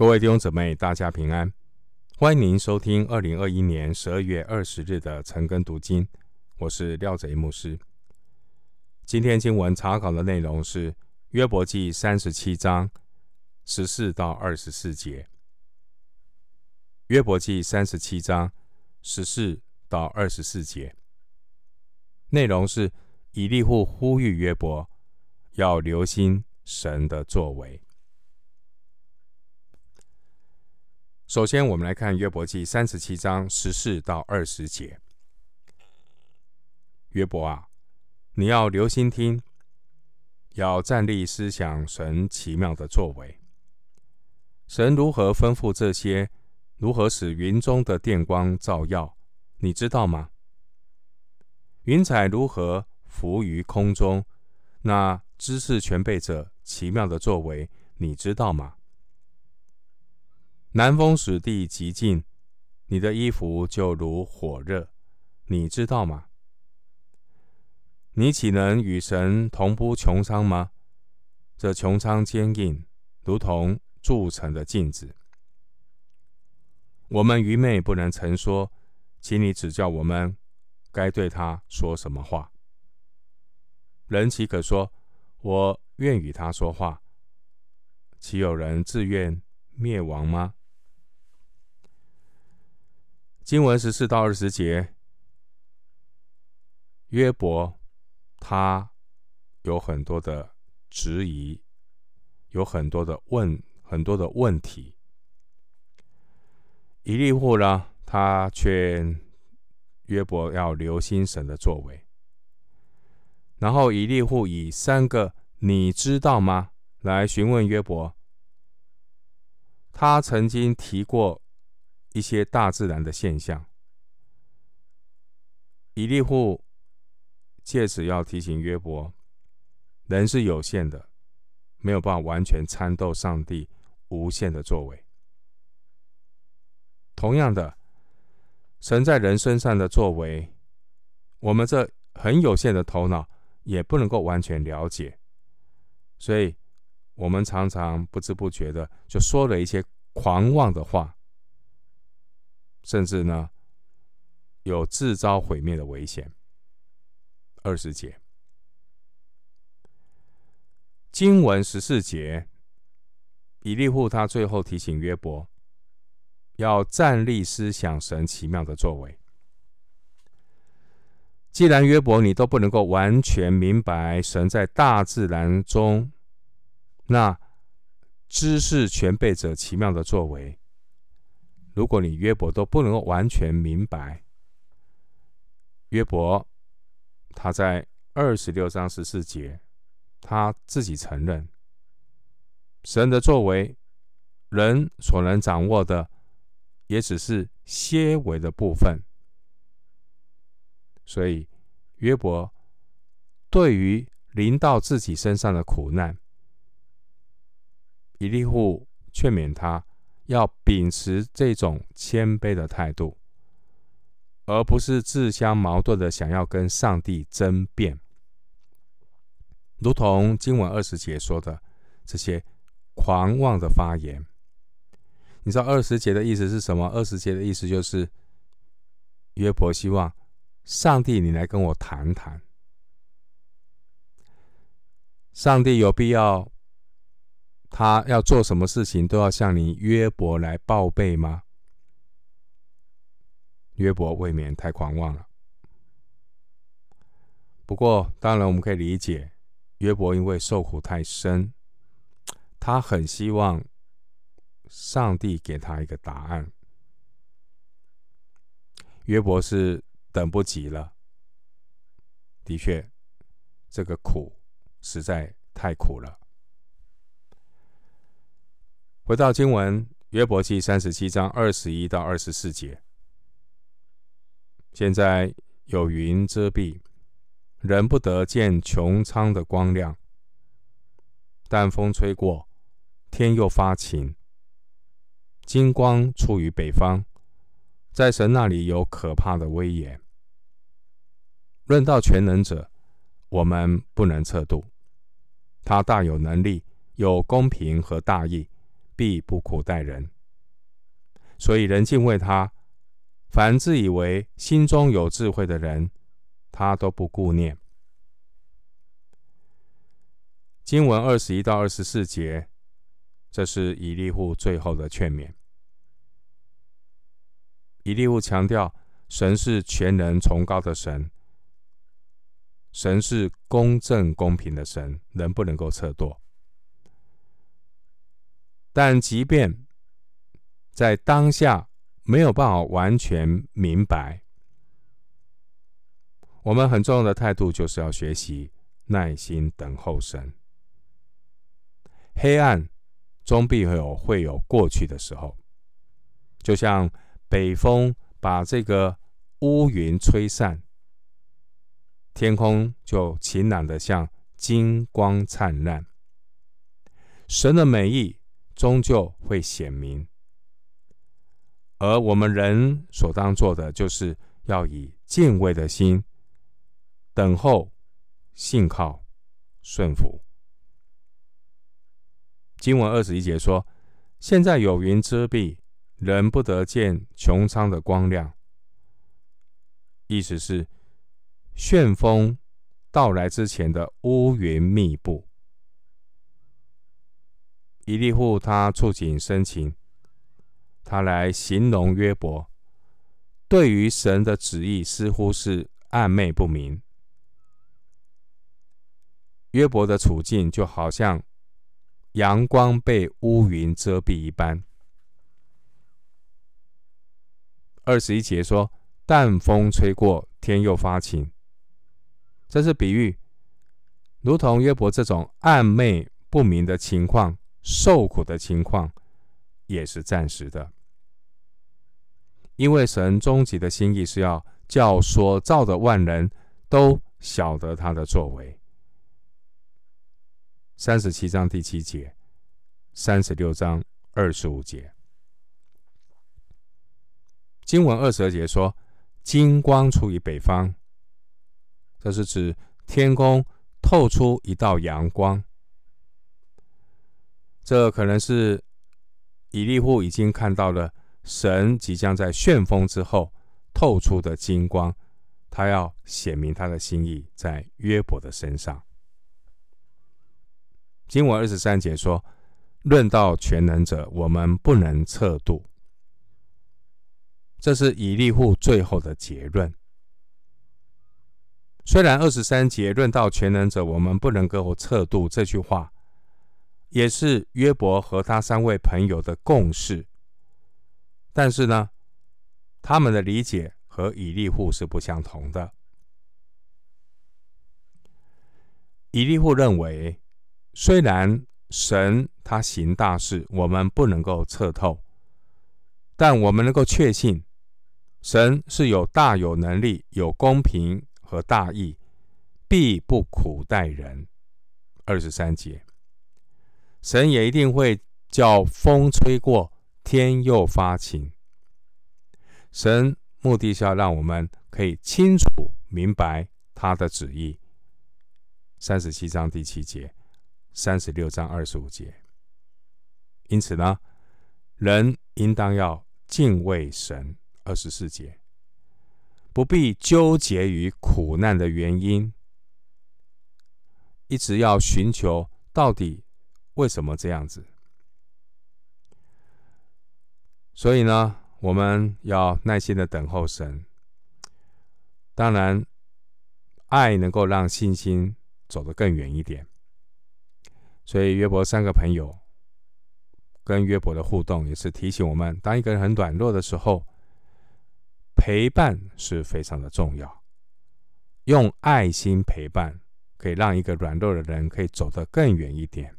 各位弟兄姊妹，大家平安！欢迎您收听二零二一年十二月二十日的晨更读经，我是廖贼牧师。今天经文查考的内容是约伯记三十七章十四到二十四节。约伯记三十七章十四到二十四节内容是以利户呼吁约伯要留心神的作为。首先，我们来看约伯记三十七章十四到二十节。约伯啊，你要留心听，要站立思想神奇妙的作为。神如何吩咐这些？如何使云中的电光照耀？你知道吗？云彩如何浮于空中？那知识全备者奇妙的作为，你知道吗？南风使地极净，你的衣服就如火热，你知道吗？你岂能与神同铺穹苍吗？这穹苍坚硬，如同铸成的镜子。我们愚昧不能成说，请你指教我们，该对他说什么话？人岂可说，我愿与他说话？岂有人自愿灭亡吗？经文十四到二十节，约伯他有很多的质疑，有很多的问，很多的问题。以利户呢，他劝约伯要留心神的作为。然后以利户以三个“你知道吗”来询问约伯。他曾经提过。一些大自然的现象，以利户借此要提醒约伯，人是有限的，没有办法完全参透上帝无限的作为。同样的，神在人身上的作为，我们这很有限的头脑也不能够完全了解，所以我们常常不知不觉的就说了一些狂妄的话。甚至呢，有自招毁灭的危险。二十节，经文十四节，比利户他最后提醒约伯，要站立思想神奇妙的作为。既然约伯你都不能够完全明白神在大自然中那知识全备者奇妙的作为。如果你约伯都不能够完全明白，约伯他在二十六章十四节，他自己承认神的作为，人所能掌握的也只是些微的部分，所以约伯对于临到自己身上的苦难，以利户劝勉他。要秉持这种谦卑的态度，而不是自相矛盾的想要跟上帝争辩。如同经文二十节说的，这些狂妄的发言，你知道二十节的意思是什么？二十节的意思就是约伯希望上帝你来跟我谈谈，上帝有必要。他要做什么事情都要向你约伯来报备吗？约伯未免太狂妄了。不过，当然我们可以理解，约伯因为受苦太深，他很希望上帝给他一个答案。约伯是等不及了。的确，这个苦实在太苦了。回到经文，约伯记三十七章二十一到二十四节。现在有云遮蔽，人不得见穹苍的光亮。但风吹过，天又发晴，金光出于北方，在神那里有可怕的威严。论到全能者，我们不能测度，他大有能力，有公平和大义。必不苦待人。所以人敬畏他，凡自以为心中有智慧的人，他都不顾念。经文二十一到二十四节，这是以利户最后的劝勉。以利户强调，神是全能崇高的神，神是公正公平的神，人不能够测度。但即便在当下没有办法完全明白，我们很重要的态度就是要学习耐心等候神。黑暗终必会有会有过去的时候，就像北风把这个乌云吹散，天空就晴朗的像金光灿烂。神的美意终究会显明，而我们人所当做的，就是要以敬畏的心等候、信靠、顺服。经文二十一节说：“现在有云遮蔽，人不得见穹苍的光亮。”意思是旋风到来之前的乌云密布。以利户他触景生情，他来形容约伯，对于神的旨意似乎是暧昧不明。约伯的处境就好像。阳光被乌云遮蔽一般。二十一节说：“淡风吹过，天又发晴。”这是比喻，如同约伯这种暧昧不明的情况、受苦的情况，也是暂时的。因为神终极的心意是要叫所造的万人都晓得他的作为。三十七章第七节，三十六章二十五节，经文二十二节说：“金光出于北方。”这是指天空透出一道阳光。这可能是以利户已经看到了神即将在旋风之后透出的金光，他要显明他的心意在约伯的身上。经文二十三节说：“论到全能者，我们不能测度。”这是以利户最后的结论。虽然二十三节论到全能者，我们不能够测度这句话，也是约伯和他三位朋友的共识，但是呢，他们的理解和以利户是不相同的。以利户认为。虽然神他行大事，我们不能够测透，但我们能够确信，神是有大有能力、有公平和大义，必不苦待人。二十三节，神也一定会叫风吹过，天又发晴。神目的是要让我们可以清楚明白他的旨意。三十七章第七节。三十六章二十五节，因此呢，人应当要敬畏神。二十四节，不必纠结于苦难的原因，一直要寻求到底为什么这样子。所以呢，我们要耐心的等候神。当然，爱能够让信心走得更远一点。所以约伯三个朋友跟约伯的互动，也是提醒我们：当一个人很软弱的时候，陪伴是非常的重要。用爱心陪伴，可以让一个软弱的人可以走得更远一点。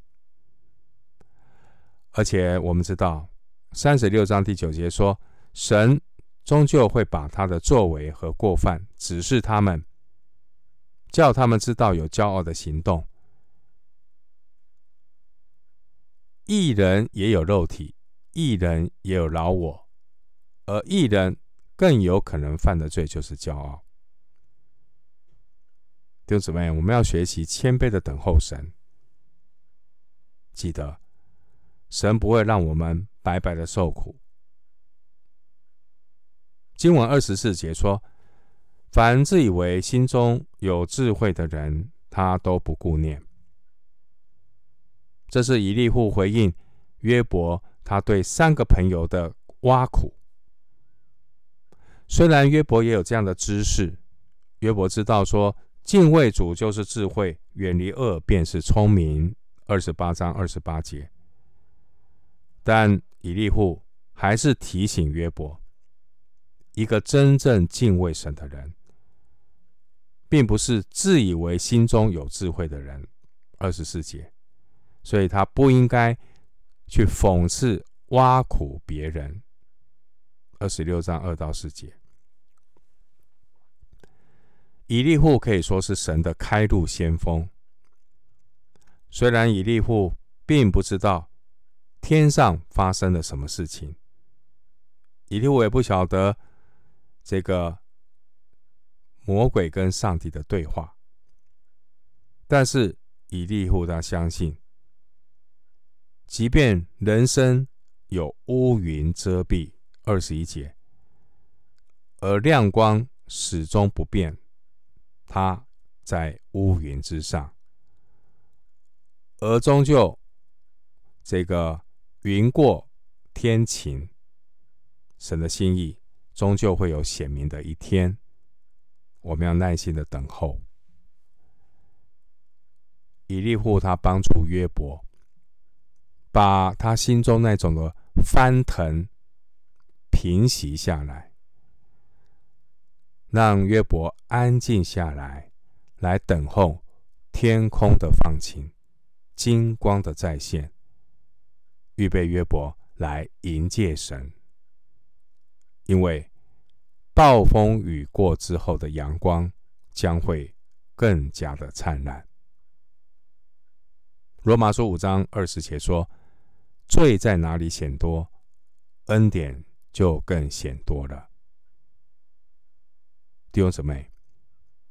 而且我们知道，三十六章第九节说，神终究会把他的作为和过犯指示他们，叫他们知道有骄傲的行动。一人也有肉体，一人也有老我，而一人更有可能犯的罪就是骄傲。弟兄姊妹，我们要学习谦卑的等候神。记得，神不会让我们白白的受苦。经文二十四节说：“凡自以为心中有智慧的人，他都不顾念。”这是以利户回应约伯他对三个朋友的挖苦。虽然约伯也有这样的知识，约伯知道说敬畏主就是智慧，远离恶便是聪明。二十八章二十八节。但以利户还是提醒约伯，一个真正敬畏神的人，并不是自以为心中有智慧的人。二十四节，所以他不应该去讽刺、挖苦别人。二十六章二到四节，以利户可以说是神的开路先锋。虽然以利户并不知道。天上发生了什么事情？以利户也不晓得这个魔鬼跟上帝的对话。但是以利户他相信，即便人生有乌云遮蔽，二十一节，而亮光始终不变，他在乌云之上，而终究这个。云过天晴，神的心意终究会有显明的一天。我们要耐心的等候。以利户他帮助约伯，把他心中那种的翻腾平息下来，让约伯安静下来，来等候天空的放晴，金光的再现。预备约伯来迎接神，因为暴风雨过之后的阳光将会更加的灿烂。罗马书五章二十节说：“罪在哪里显多，恩典就更显多了。”弟兄姊妹，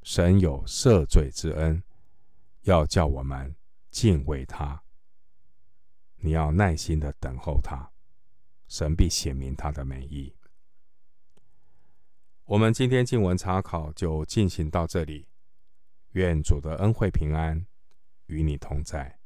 神有赦罪之恩，要叫我们敬畏他。你要耐心的等候他，神必显明他的美意。我们今天经文查考就进行到这里，愿主的恩惠平安与你同在。